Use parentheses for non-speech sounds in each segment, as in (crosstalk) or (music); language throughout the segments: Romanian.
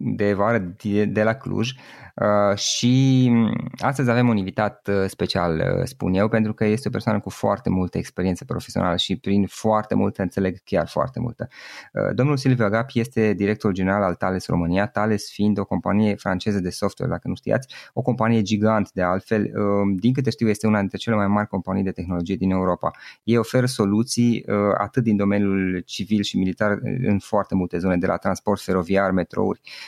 de vară de, de la Cluj uh, și astăzi avem un invitat uh, special, uh, spun eu, pentru că este o persoană cu foarte multă experiență profesională și prin foarte multă înțeleg chiar foarte multă. Uh, domnul Silviu Agapi este director general al Thales România, Thales fiind o companie franceză de software, dacă nu știați, o companie gigant de altfel, uh, din câte știu este una dintre cele mai mari companii de tehnologie din Europa. Ei oferă soluții uh, atât din domeniul civil și militar în foarte multe zone, de la transport feroviar, metrouri, uh,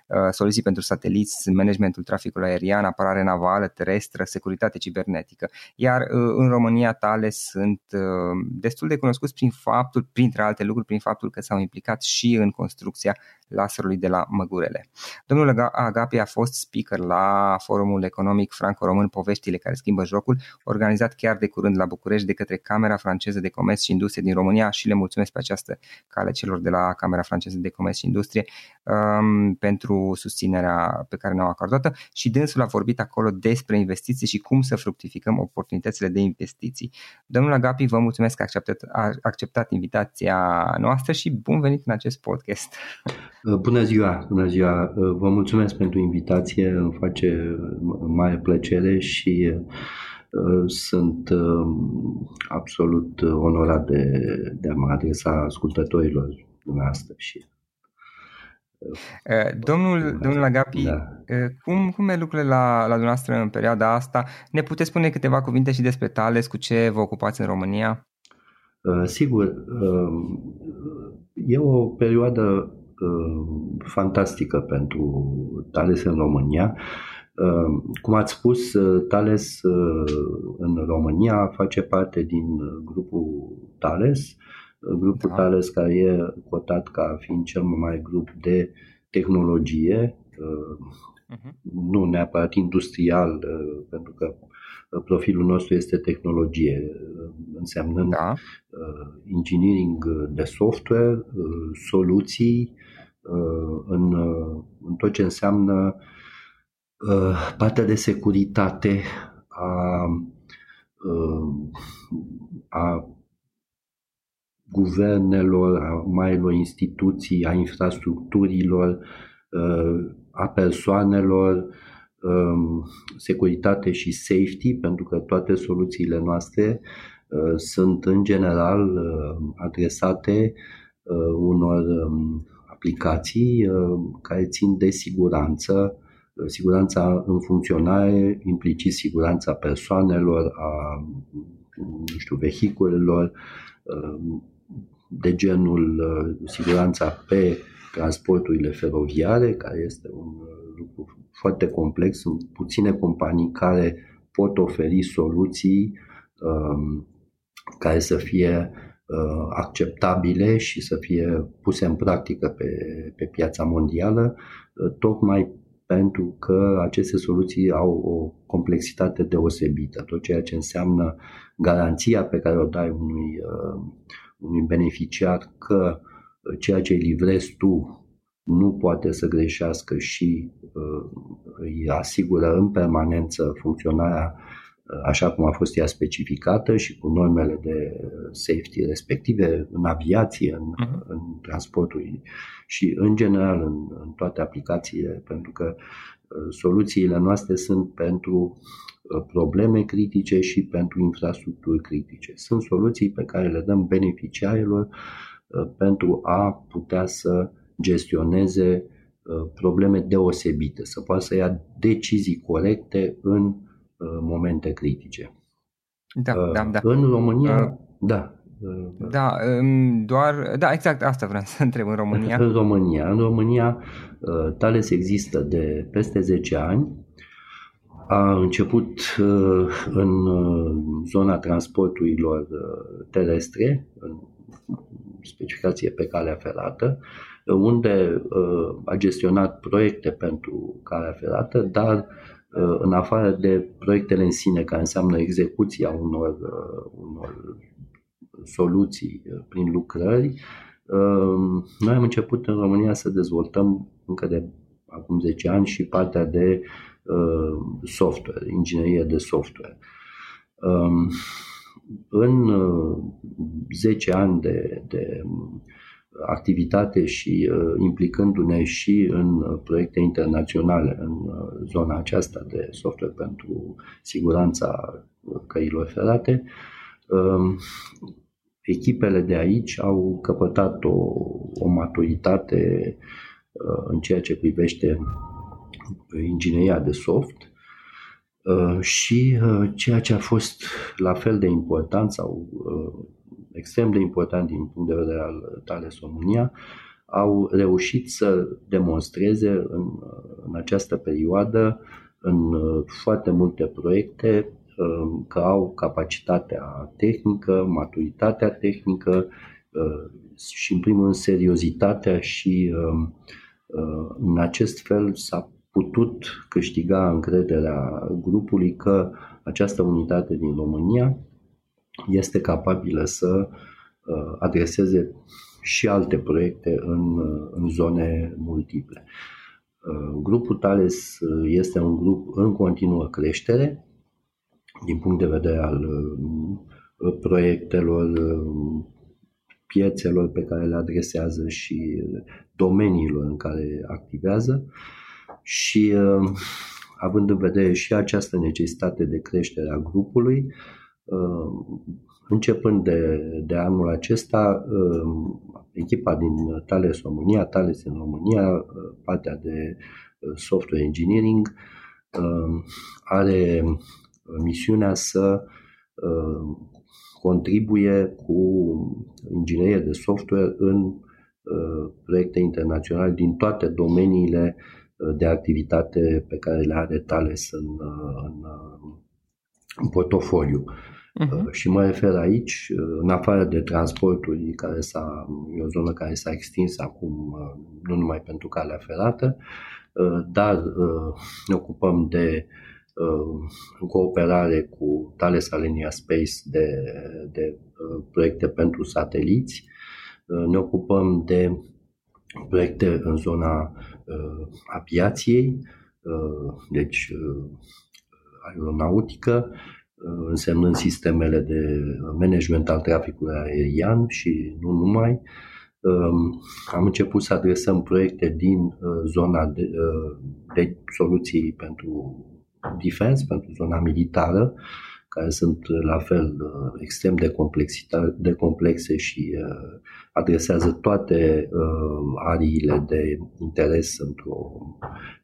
soluții pentru sateliți, managementul traficului aerian, apărare navală, terestră, securitate cibernetică. Iar uh, în România tale sunt uh, destul de cunoscuți prin faptul, printre alte lucruri, prin faptul că s-au implicat și în construcția laserului de la Măgurele. Domnul Agapi a fost speaker la forumul economic franco-român Poveștile care schimbă jocul, organizat chiar de curând la București de către Camera franceză de Comerț și Industrie din România și le mulțumesc pe această cale celor de la Camera franceză de Comerț și Industrie um, pentru pentru susținerea pe care ne-au acordat și dânsul a vorbit acolo despre investiții și cum să fructificăm oportunitățile de investiții. Domnul Agapi, vă mulțumesc că a acceptat, a acceptat invitația noastră și bun venit în acest podcast. Bună ziua, bună ziua! Vă mulțumesc pentru invitație, îmi face mare plăcere și Uh, sunt um, absolut onorat de, de a mă adresa ascultătorilor dumneavoastră și uh, Domnul, domnul Agapi, da. Uh, cum, cum e lucrurile la, la dumneavoastră în perioada asta? Ne puteți spune câteva cuvinte și despre Tales, cu ce vă ocupați în România? Sigur, e o perioadă fantastică pentru Tales în România. Ehm, cum ați spus, eh, Thales eh, în România face parte din grupul Thales, grupul da. Thales care e cotat ca fiind cel mai mare grup de tehnologie, uh-huh. nu neapărat industrial, pentru că profilul nostru este tehnologie, însemnând da. engineering de software, soluții în, în tot ce înseamnă Uh, partea de securitate a, uh, a guvernelor, a marilor instituții, a infrastructurilor, uh, a persoanelor, um, securitate și safety, pentru că toate soluțiile noastre sunt în general adresate unor um, aplicații care țin de siguranță siguranța în funcționare, implicit siguranța persoanelor, a nu știu, vehiculelor, de genul siguranța pe transporturile feroviare, care este un lucru foarte complex. Sunt puține companii care pot oferi soluții um, care să fie uh, acceptabile și să fie puse în practică pe, pe piața mondială, uh, tocmai pentru că aceste soluții au o complexitate deosebită. Tot ceea ce înseamnă garanția pe care o dai unui, uh, unui beneficiar că ceea ce îi livrezi tu nu poate să greșească și uh, îi asigură în permanență funcționarea așa cum a fost ea specificată și cu normele de safety respective în aviație, în, uh-huh. în transportul și în general în, în toate aplicațiile, pentru că uh, soluțiile noastre sunt pentru uh, probleme critice și pentru infrastructuri critice. Sunt soluții pe care le dăm beneficiarilor uh, pentru a putea să gestioneze probleme deosebite, să poată să ia decizii corecte în Uh, momente critice. Da, uh, da, da. În România, uh, da. Da, um, doar, da, exact asta vreau să (laughs) întreb în România. În România, în România Thales există de peste 10 ani. A început în zona transporturilor terestre, în specificație pe calea ferată, unde a gestionat proiecte pentru calea ferată, dar Uh, în afară de proiectele în sine, care înseamnă execuția unor, uh, unor soluții uh, prin lucrări, noi am început în România să dezvoltăm încă de acum 10 ani și partea de software, inginerie de software. Um, în 10 ani de, de activitate și uh, implicându-ne și în uh, proiecte internaționale în uh, zona aceasta de software pentru siguranța căilor ferate, um, echipele de aici au căpătat o, o maturitate în ceea ce privește ingineria de soft și ceea ce a fost la fel de important sau extrem de important din punct de vedere al Thales România, au reușit să demonstreze în, în această perioadă, în foarte multe proiecte, um, că au capacitatea tehnică, maturitatea tehnică uh, și, în primul rând, seriozitatea și, um, uh, în acest fel, s-a putut câștiga încrederea grupului că această unitate din România este capabilă să uh, adreseze și alte proiecte în, uh, în zone multiple. Grupul Thales este un grup în continuă creștere din punct de vedere al proiectelor, piețelor pe care le adresează și domeniilor în care activează și având în vedere și această necesitate de creștere a grupului, începând de, de anul acesta, echipa din Thales România, Thales în România, partea de software engineering, are misiunea să contribuie cu inginerie de software în uh, proiecte internaționale din toate domeniile uh, de activitate pe care le are Thales în, uh, în, în portofoliu. Uh-huh. Și mă refer aici, în afară de transporturi, care s-a, e o zonă care s-a extins acum, nu numai pentru calea ferată, dar ne ocupăm de în cooperare cu Thales Alenia Space de, de uh, proiecte pentru sateliți. Uh, ne ocupăm de proiecte în zona uh, aviației, deci aeronautică, însemnând sistemele de management al traficului aerian și nu numai. Um, am început să adresăm proiecte din zona de, de soluții pentru defense, pentru zona militară, care sunt la fel uh, extrem de, de complexe și uh, adresează toate uh, ariile de interes într-o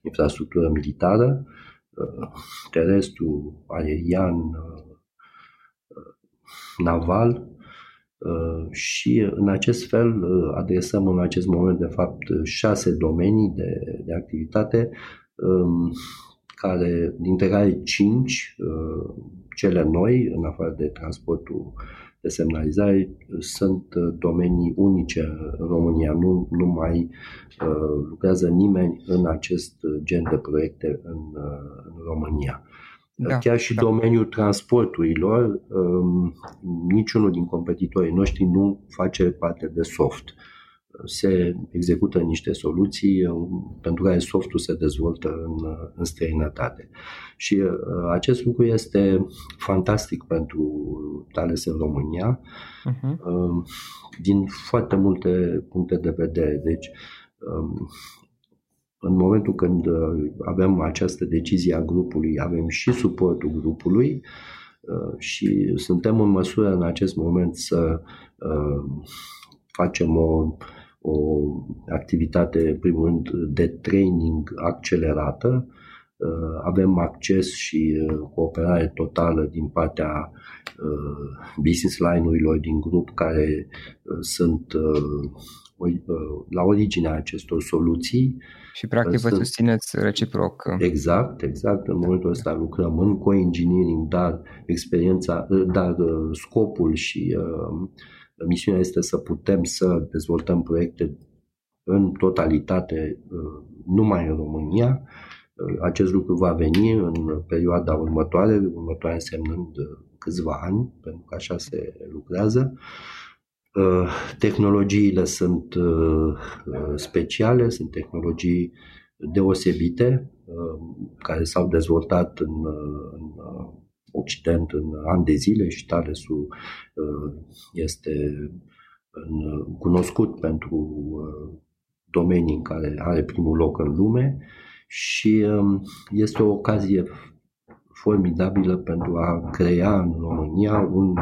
infrastructură militară, terestru, aerian, naval, și în acest fel adresăm în acest moment de fapt șase domenii de, de activitate um, care, dintre care cinci, uh, cele noi, în afară de transportul de semnalizare, sunt uh, domenii unice în România. Nu, nu mai uh, lucrează nimeni în acest gen de proiecte în, în România. Da, Chiar și da. domeniul transporturilor, um, niciunul din competitorii noștri nu face parte de soft se execută niște soluții uh, pentru care softul se dezvoltă în, uh, în străinătate. Și uh, acest lucru este fantastic pentru Thales în România, uh-huh. din foarte multe puncte de vedere. Deci, um, în momentul când avem această decizie a grupului, avem și suportul grupului și suntem în măsură în acest moment să facem o o activitate, în primul rând, de training accelerată. Uh, avem acces și uh, cooperare totală din partea uh, business line-urilor din grup care sunt la originea acestor soluții. Și practic vă susțineți reciproc. Exact, exact. În momentul ăsta lucrăm în co-engineering, dar experiența, dar scopul și uh, Misiunea este să putem să dezvoltăm proiecte în totalitate uh, numai în România. Uh, acest lucru va veni în perioada următoare, următoare însemnând uh, câțiva ani, pentru că așa se lucrează. Tehnologiile sunt speciale, sunt tehnologii deosebite care s-au dezvoltat în, în Occident în ani de zile și Talesul uh, este în, cunoscut pentru uh, domenii în care are primul loc în lume și um, este o ocazie formidabilă pentru a crea în România un,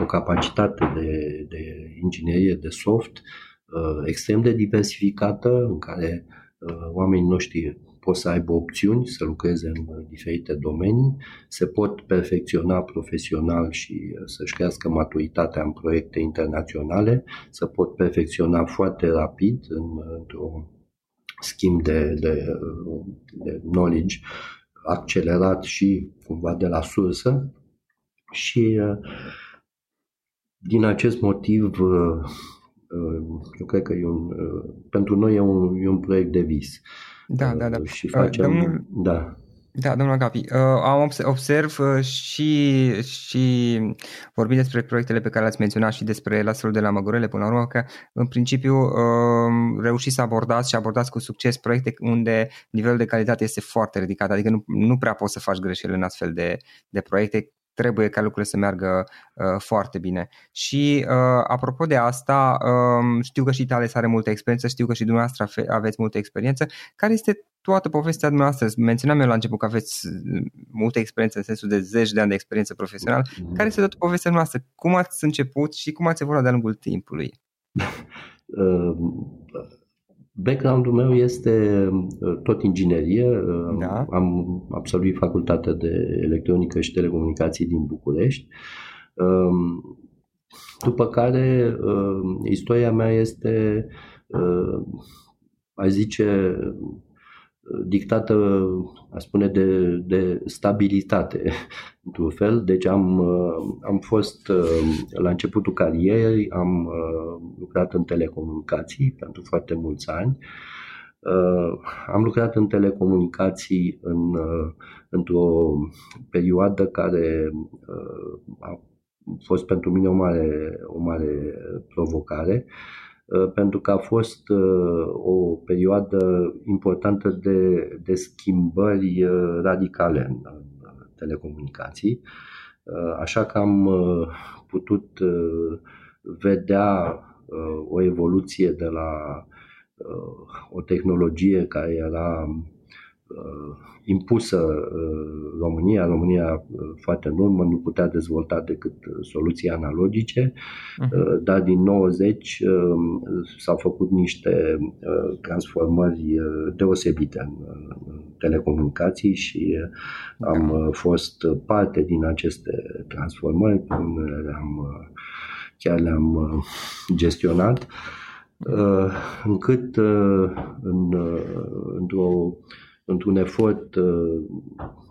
o capacitate de, de inginerie de soft uh, extrem de diversificată în care oamenii noștri pot să aibă opțiuni, să lucreze în diferite domenii, se pot perfecționa profesional și uh, să-și crească maturitatea în proiecte internaționale, să pot perfecționa foarte rapid în, într-un schimb de, de, uh, de knowledge accelerat și cumva de la sursă și uh, din acest motiv eu cred că e un, pentru noi e un, e un proiect de vis. Da, da, da. Și facem, domnul, da. Da, domnul Agapi, uh, am observ uh, și, și vorbind despre proiectele pe care le-ați menționat și despre laserul de la Măgurele, până la urmă, că în principiu uh, reușiți să abordați și abordați cu succes proiecte unde nivelul de calitate este foarte ridicat, adică nu, nu prea poți să faci greșeli în astfel de, de proiecte, trebuie ca lucrurile să meargă uh, foarte bine. Și uh, apropo de asta, uh, știu că și Tales are multă experiență, știu că și dumneavoastră aveți multă experiență. Care este toată povestea dumneavoastră? Menționam eu la început că aveți uh, multă experiență în sensul de zeci de ani de experiență profesională. Mm-hmm. Care este toată povestea noastră? Cum ați început și cum ați evoluat de-a lungul timpului? (laughs) Uh, Background-ul meu este uh, tot inginerie. Uh, da. Am absolvit facultatea de electronică și telecomunicații din București. Um, după care, uh, istoria mea este, aș zice, dictată, a spune, de, de stabilitate, (laughs) într-un fel. Deci am, am fost la începutul carierei, am lucrat în telecomunicații pentru foarte mulți ani. Am lucrat în telecomunicații în, într-o perioadă care a fost pentru mine o mare, o mare provocare Uh, pentru că a fost uh, o perioadă importantă de, de schimbări uh, radicale în, în telecomunicații, așa că am putut vedea o evoluție de la o tehnologie care era Uh, impusă uh, România, România uh, foarte în urmă, nu putea dezvolta decât soluții analogice, uh-huh. dar din 90 s-au făcut niște transformări deosebite în telecomunicații și am fost parte din aceste transformări, pe unele le-am, chiar le-am gestionat încât în, într-o într-un efort uh,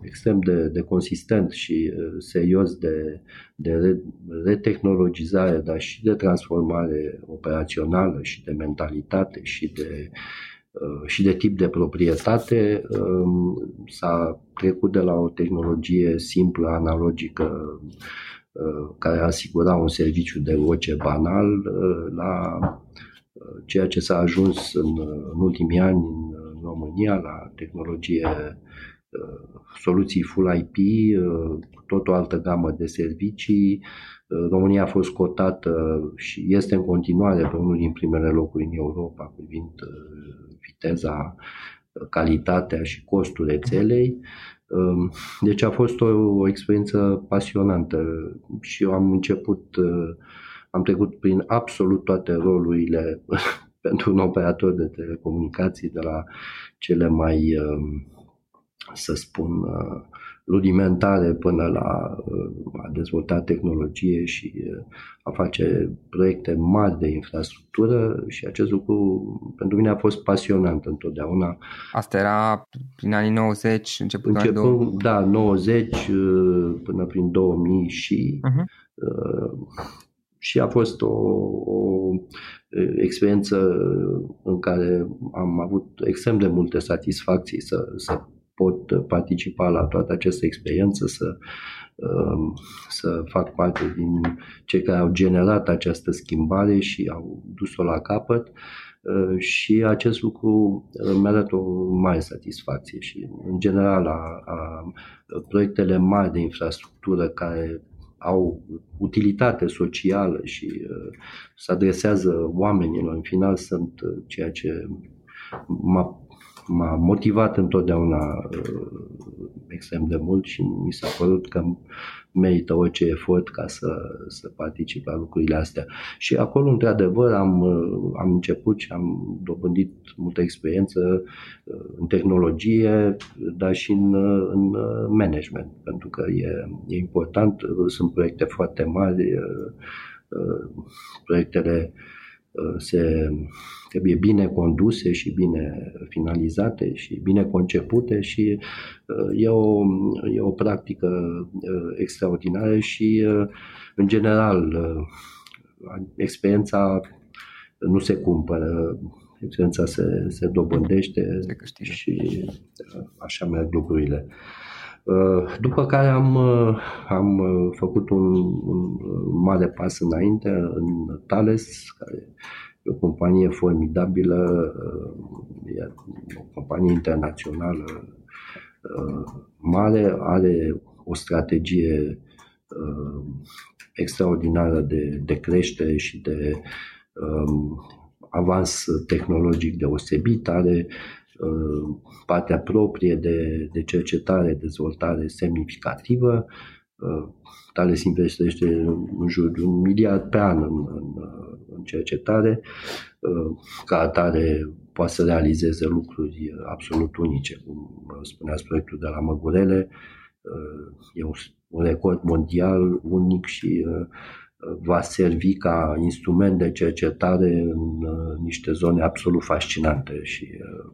extrem de, de consistent și uh, serios de, de re, retehnologizare, dar și de transformare operațională și de mentalitate și de, uh, și de tip de proprietate, um, s-a trecut de la o tehnologie simplă, analogică, care asigura un serviciu de voce banal, la ceea ce s-a ajuns în, în ultimii ani în România la tehnologie, uh, soluții Full IP, uh, tot o altă gamă de servicii. Uh, România a fost cotată și este în continuare pe unul din primele locuri în Europa privind viteza, calitatea și costul rețelei. Um, deci a fost o, o experiență pasionantă și eu am început, am trecut prin absolut toate rolurile (laughs) pentru un operator de telecomunicații de la cele mai, um, să spun, uh, rudimentare până la uh, a dezvolta tehnologie și uh, a face proiecte mari de infrastructură și acest lucru pentru mine a fost pasionant întotdeauna. Asta era prin anii 90, început Începând, anii 2000? Da, 90 până prin 2000 și uh-huh. și a fost o, o experiență în care am avut extrem de multe satisfacții să, să pot participa la toată această experiență, să, um, să fac parte din cei care au generat această schimbare și au dus-o la capăt. Uh, și acest lucru uh, mi-a dat o mare satisfacție și în general a, a proiectele mari de infrastructură care au utilitate socială și uh, se adresează oamenilor, în final sunt uh, ceea ce m-a, m-a motivat întotdeauna uh, extrem de mult și mi s-a părut că merită orice efort ca să, să particip la lucrurile astea. Și acolo, într-adevăr, am, am început și am dobândit multă experiență în tehnologie, dar și în, în management, pentru că e, e important, sunt proiecte foarte mari, proiectele se trebuie bine conduse și bine finalizate și bine concepute și uh, e o, e o practică uh, extraordinară și, uh, în general, experiența nu se cumpără, experiența se, se dobândește se și așa merg lucrurile. După care am, am făcut un, un mare pas înainte în Thales, care e o companie formidabilă, e o companie internațională mare, are o strategie extraordinară de, de creștere și de um, avans tehnologic deosebit, are uh, partea proprie de, de cercetare, dezvoltare semnificativă. Uh, Thales investește în jur de un miliard pe an în, în, în cercetare, uh, ca atare poate să realizeze lucruri absolut unice, cum spuneați proiectul de la Măgurele, e un, un record mondial unic și uh, va servi ca instrument de cercetare în uh, niște zone absolut fascinante și uh,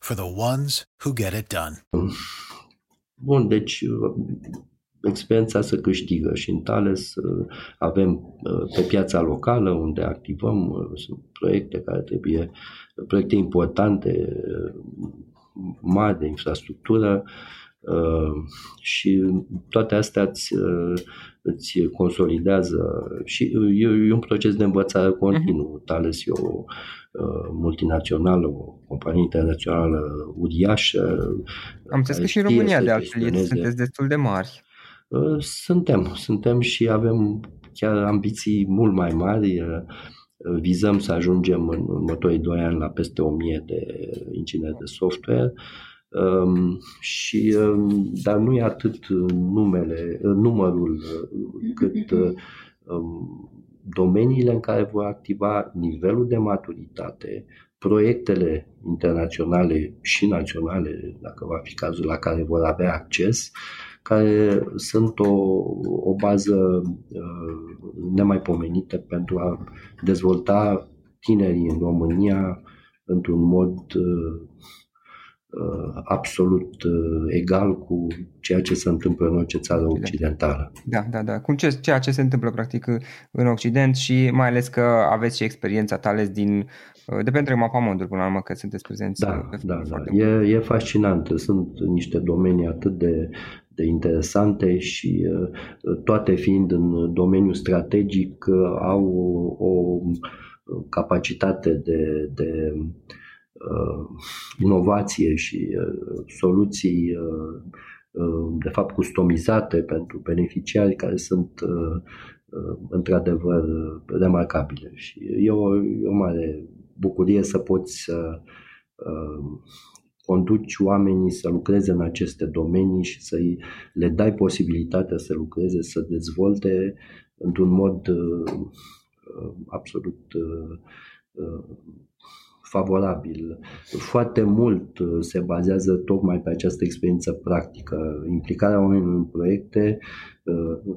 for the ones who get it done. Bun, deci experiența se câștigă și în Thales avem pe piața locală unde activăm, sunt proiecte care trebuie, proiecte importante, mari de infrastructură, Uh, și toate astea îți, uh, îți consolidează și e, e un proces de învățare continuu. Uh-huh. Thales e o uh, multinațională, o companie internațională uriașă. Am înțeles că și în România de altfel sunteți destul de mari. Suntem, suntem și avem chiar ambiții mult mai mari. Vizăm să ajungem în următorii doi ani la peste 1000 de ingineri de software. Um, și, um, dar nu e atât numele, numărul cât um, (laughs) domeniile în care vor activa nivelul de maturitate, proiectele internaționale și naționale, dacă va fi cazul, la care vor avea acces, care sunt o, o bază uh, nemaipomenită pentru a dezvolta tinerii în România într-un mod uh, Uh, absolut uh, egal cu ceea ce se întâmplă în orice țară occidentală. Da, da, da. Cum ce, ceea ce se întâmplă practic în Occident și mai ales că aveți și experiența ta ales din uh, de pe întreg mapamondul până la urmă că sunteți prezenți. Da, da, da. E, e fascinant. Sunt niște domenii atât de, de interesante și toate fiind în domeniul strategic au o, o capacitate de, de uh, inovație și uh, soluții uh, uh, de fapt customizate pentru beneficiari care sunt uh, uh, într-adevăr remarcabile. Și e o, e o mare bucurie să poți să conduci oamenii să lucreze în aceste domenii și să le dai posibilitatea să lucreze, să dezvolte într-un mod absolut favorabil. Foarte mult uh, se bazează tocmai pe această experiență practică. Implicarea oamenilor în proiecte uh,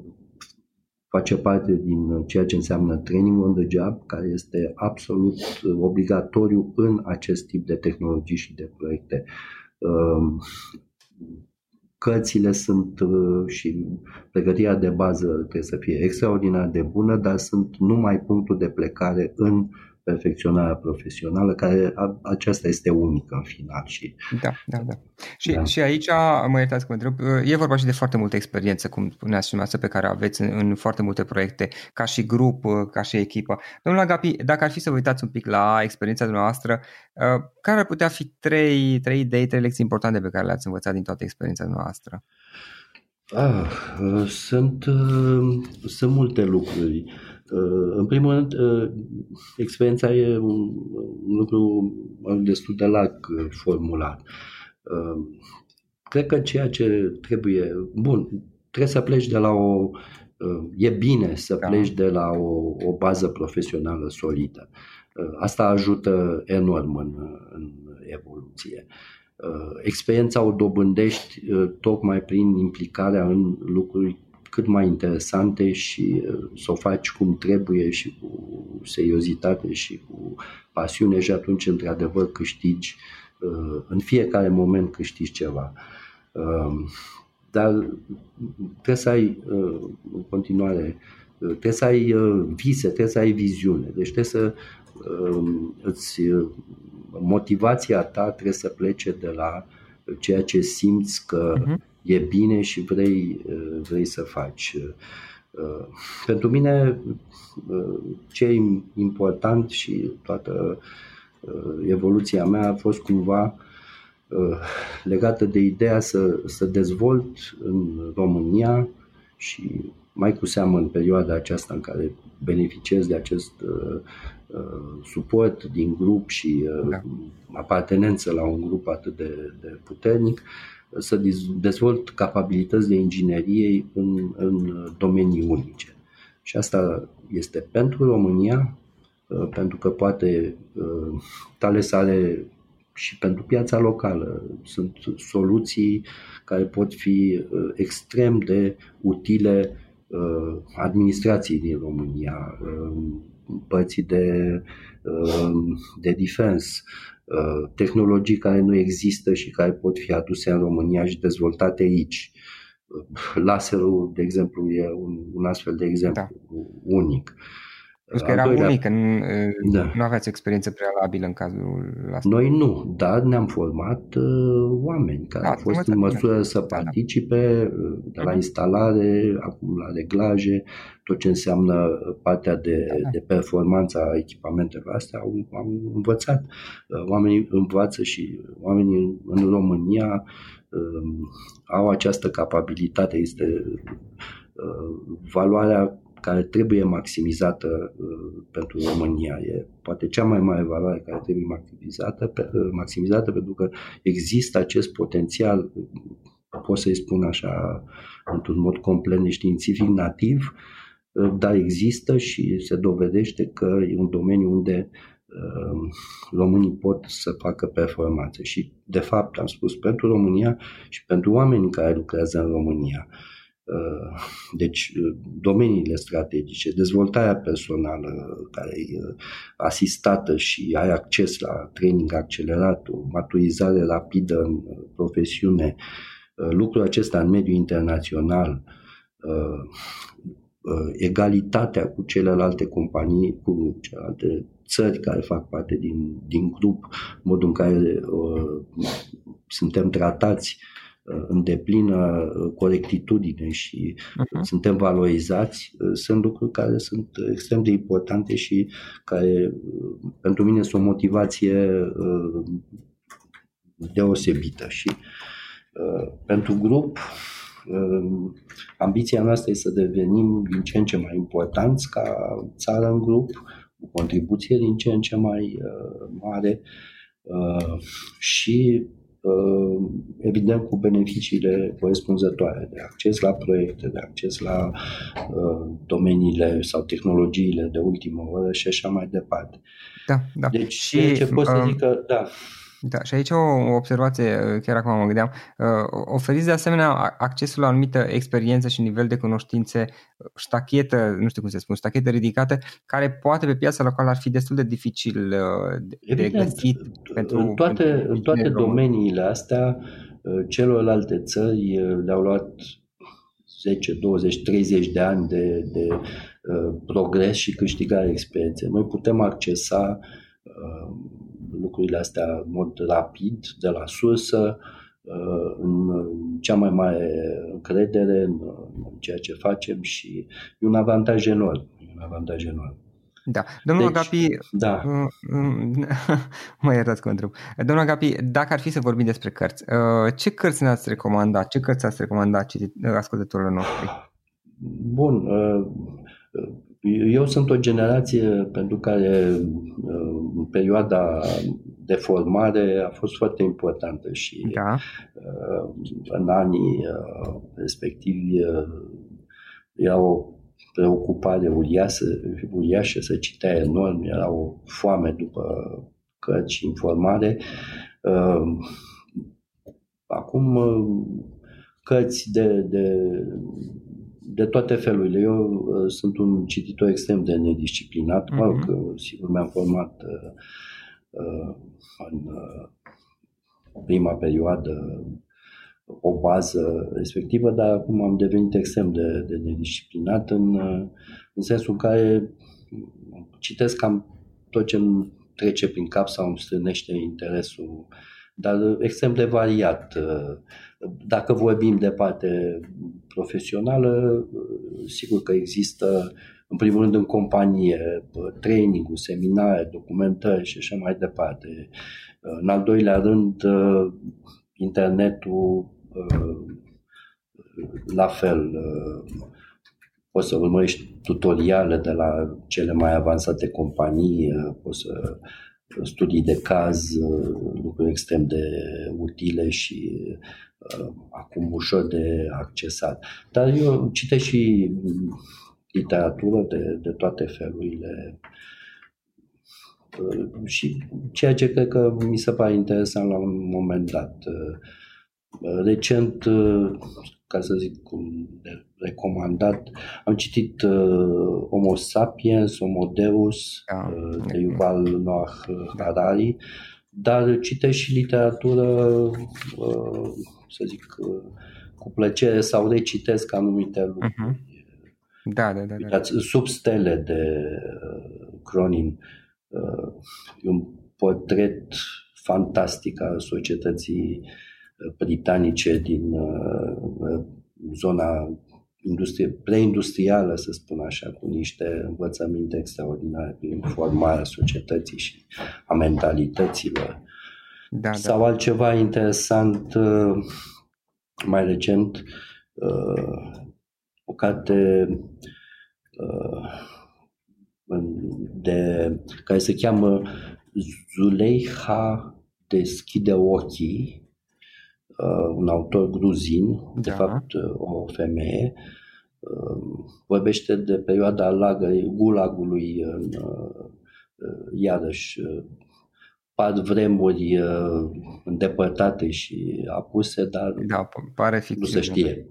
face parte din ceea ce înseamnă training on the job, care este absolut obligatoriu în acest tip de tehnologii și de proiecte. Um, cărțile sunt uh, și pregătirea de bază trebuie să fie extraordinar de bună, dar sunt numai punctul de plecare în perfecționarea profesională, care a, aceasta este unică în final. Și, da, da, da. Și, da. și aici, mă iertați că mă întreb, e vorba și de foarte multă experiență, cum spuneați și pe care aveți în, în foarte multe proiecte, ca și grup, ca și echipă. Domnul Agapi, dacă ar fi să vă uitați un pic la experiența dumneavoastră, care ar putea fi trei, trei idei, trei lecții importante pe care le-ați învățat din toată experiența noastră? Ah, sunt, sunt multe lucruri. Uh, în primul rând, uh, experiența e un, un lucru destul de larg uh, formulat. Cred că ceea ce trebuie, bun, trebuie să pleci de la o, e bine să da. pleci de la o, o bază profesională solidă. Asta ajută enorm în, în evoluție. experiența o dobândești tocmai prin implicarea în lucruri cât mai interesante și să o faci cum trebuie și cu seriozitate și cu pasiune și atunci într-adevăr câștigi în fiecare moment câștigi ceva. Dar trebuie să ai în continuare trebuie să ai vise, trebuie să ai viziune. Deci trebuie să îți motivația ta trebuie să plece de la ceea ce simți că uh-huh. E bine și vrei, vrei să faci. Pentru mine ce e important și toată evoluția mea a fost cumva legată de ideea să, să dezvolt în România și mai cu seamă în perioada aceasta în care beneficiez de acest uh, uh, suport din grup și uh, da. apartenență la un grup atât de, de puternic, să dezvolt capabilități de inginerie în, în domenii unice. Și asta este pentru România, uh, pentru că poate uh, tale sale și pentru piața locală sunt soluții care pot fi uh, extrem de utile Uh, administrației din România, uh, părții de, uh, de defense, tehnologii care nu există și care pot fi aduse în România și dezvoltate aici. Laserul, de exemplu, e un, un astfel de exemplu da. unic. Plus că era doilea... unic, nu, da. nu aveați experiență prealabilă în cazul ăsta. Noi nu, dar ne-am format uh, oameni care da, au fost în măsură să da, da. participe da. de la mhm. instalare, acum la reglaje, tot ce înseamnă partea de, da, da. de performanță a echipamentelor astea, am, am învățat. Uh, oamenii învață și oamenii în România uh, au această capabilitate, este uh, valoarea care trebuie maximizată uh, pentru România. E poate cea mai mare valoare care trebuie maximizată, uh, maximizată pentru că există acest potențial, pot să-i spun așa, într-un mod complet neștiințific, nativ, uh, dar există și se dovedește că e un domeniu unde românii pot să facă performanțe și, de fapt, am spus, pentru România și pentru oamenii care lucrează în România. Uh, deci, uh, domeniile strategice, dezvoltarea personală care e uh, asistată și ai acces la training accelerat, o maturizare rapidă în profesiune, lucrul acesta în mediul internațional, egalitatea cu celelalte companii, cu celelalte țări care fac parte din, din grup, modul în care uh, suntem tratați Uh, în deplină uh, corectitudine și uh-huh. suntem valorizați, uh, sunt lucruri care sunt extrem de importante și care pentru mine sunt o motivație deosebită. Și pentru grup, ambiția noastră este să devenim din ce în ce mai importanți ca țară în grup, cu contribuție din ce în ce mai mare și Uh, evident cu beneficiile corespunzătoare de acces la proiecte, de acces la uh, domeniile sau tehnologiile de ultimă oră și așa mai departe. Da, da. Deci, și, ce pot să uh, zic că, da, da, și aici o observație, uh, chiar acum mă gândeam, uh, oferiți de asemenea accesul la o anumită experiență și nivel de cunoștințe, uh, ștachetă, nu știu cum se spune, ștachetă ridicată, care poate pe piața locală ar fi destul de dificil de, Evident, de găsit pentru În toate, pentru în toate domeniile astea, celorlalte țări le-au luat 10, 20, 30 de ani de, de uh, progres și câștigare experiențe. Noi putem accesa uh, lucrurile astea în mod rapid, de la sursă, uh, în cea mai mare încredere în ceea ce facem și e un avantaj enorm. un avantaj enorm. Da. Domnul deci, Agapi, da. Uh, um, (laughs) mă iertați că întreb. Domnul Agapi, dacă ar fi să vorbim despre cărți, uh, ce cărți ne-ați recomandat? Ce cărți ați recomandat ascultătorilor noștri? Bun, eu sunt o generație pentru care uh, perioada de formare a fost foarte importantă și da. Uh, în anii uh, respectivi era o preocupare uriașă, uriașă să citea enorm, era o foame după cărți și informare. acum cărți de, de, de toate felurile. Eu uh, sunt un cititor extrem de nedisciplinat, mm-hmm. mă rog, mhm. sigur mi-am format uh, uh, în uh, prima perioadă o bază respectivă, dar acum am devenit extrem de, de nedisciplinat în, uh, în sensul în care citesc cam tot ce îmi trece prin cap sau îmi strânește interesul, dar extrem de variat. Uh, dacă vorbim de parte profesională, sigur că există, în primul rând, în companie, training seminare, documentări și așa mai departe. În al doilea rând, internetul, la fel, poți să urmărești tutoriale de la cele mai avansate companii, poți să studii de caz, lucruri extrem de utile și Uh, acum ușor de accesat. Dar eu citesc și literatură de, de toate felurile uh, și ceea ce cred că mi se pare interesant la un moment dat. Uh, recent, ca să zic cum de recomandat, am citit Homo sapiens, Homo Deus, da. de Yuval Noah Harari, dar citesc și literatură să zic, cu plăcere sau recitesc anumite lucruri. Uh-huh. Da, da, da, da. Uitați, sub stele de uh, Cronin uh, e un portret fantastic al societății uh, britanice din uh, uh, zona industrie, preindustrială, să spun așa, cu niște învățăminte extraordinare prin formarea societății și a mentalităților. Da, Sau da. altceva interesant, uh, mai recent, uh, o carte uh, de, care se cheamă Zuleiha deschide ochii, un autor gruzin, da. de fapt o femeie, vorbește de perioada lagării gulagului în iarăși par vremuri uh, îndepărtate și apuse, dar da, pare ficție, nu se știe.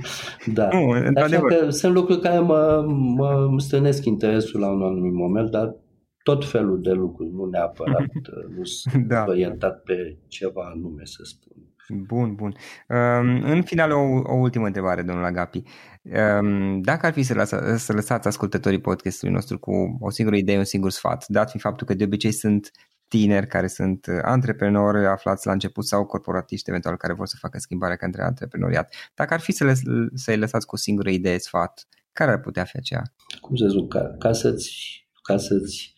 (laughs) da. Nu, Așa că sunt lucruri care mă, mă strânesc interesul la un anumit moment, dar tot felul de lucruri, nu neapărat, (laughs) uh, nu sunt da. orientat pe ceva anume, să spun. Bun, bun. Um, în final, o, o ultimă întrebare, domnul Agapi. Um, dacă ar fi să, lăsa, să lăsați ascultătorii podcastului nostru cu o singură idee, un singur sfat, dat fiind faptul că de obicei sunt tineri care sunt uh, antreprenori aflați la început sau corporatiști eventual care vor să facă schimbarea către antreprenoriat. Dacă ar fi să le, să-i lăsați cu o singură idee, sfat, care ar putea fi aceea? Cum să zic, ca, ca să-ți, ca să-ți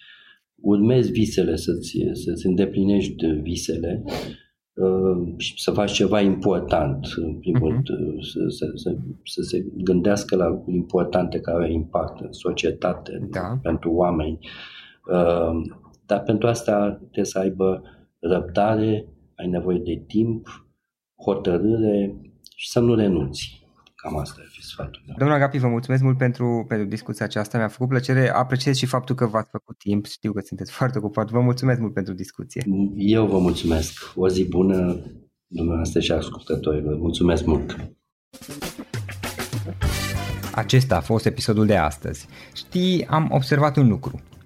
urmezi visele, să-ți, să-ți îndeplinești visele, uh, și să faci ceva important, în primul uh-huh. rând, să, să, să, să se gândească la lucruri importante care au impact în societate, da. pentru oameni. Uh, dar pentru asta trebuie să aibă răbdare, ai nevoie de timp, hotărâre și să nu renunți. Cam asta ar fi sfatul meu. Domnul Agapi, vă mulțumesc mult pentru, pentru discuția aceasta. Mi-a făcut plăcere. Apreciez și faptul că v-ați făcut timp. Știu că sunteți (laughs) foarte ocupat. Vă mulțumesc mult pentru discuție. Eu vă mulțumesc. O zi bună dumneavoastră și ascultătorilor. Mulțumesc mult. Acesta a fost episodul de astăzi. Știi, am observat un lucru.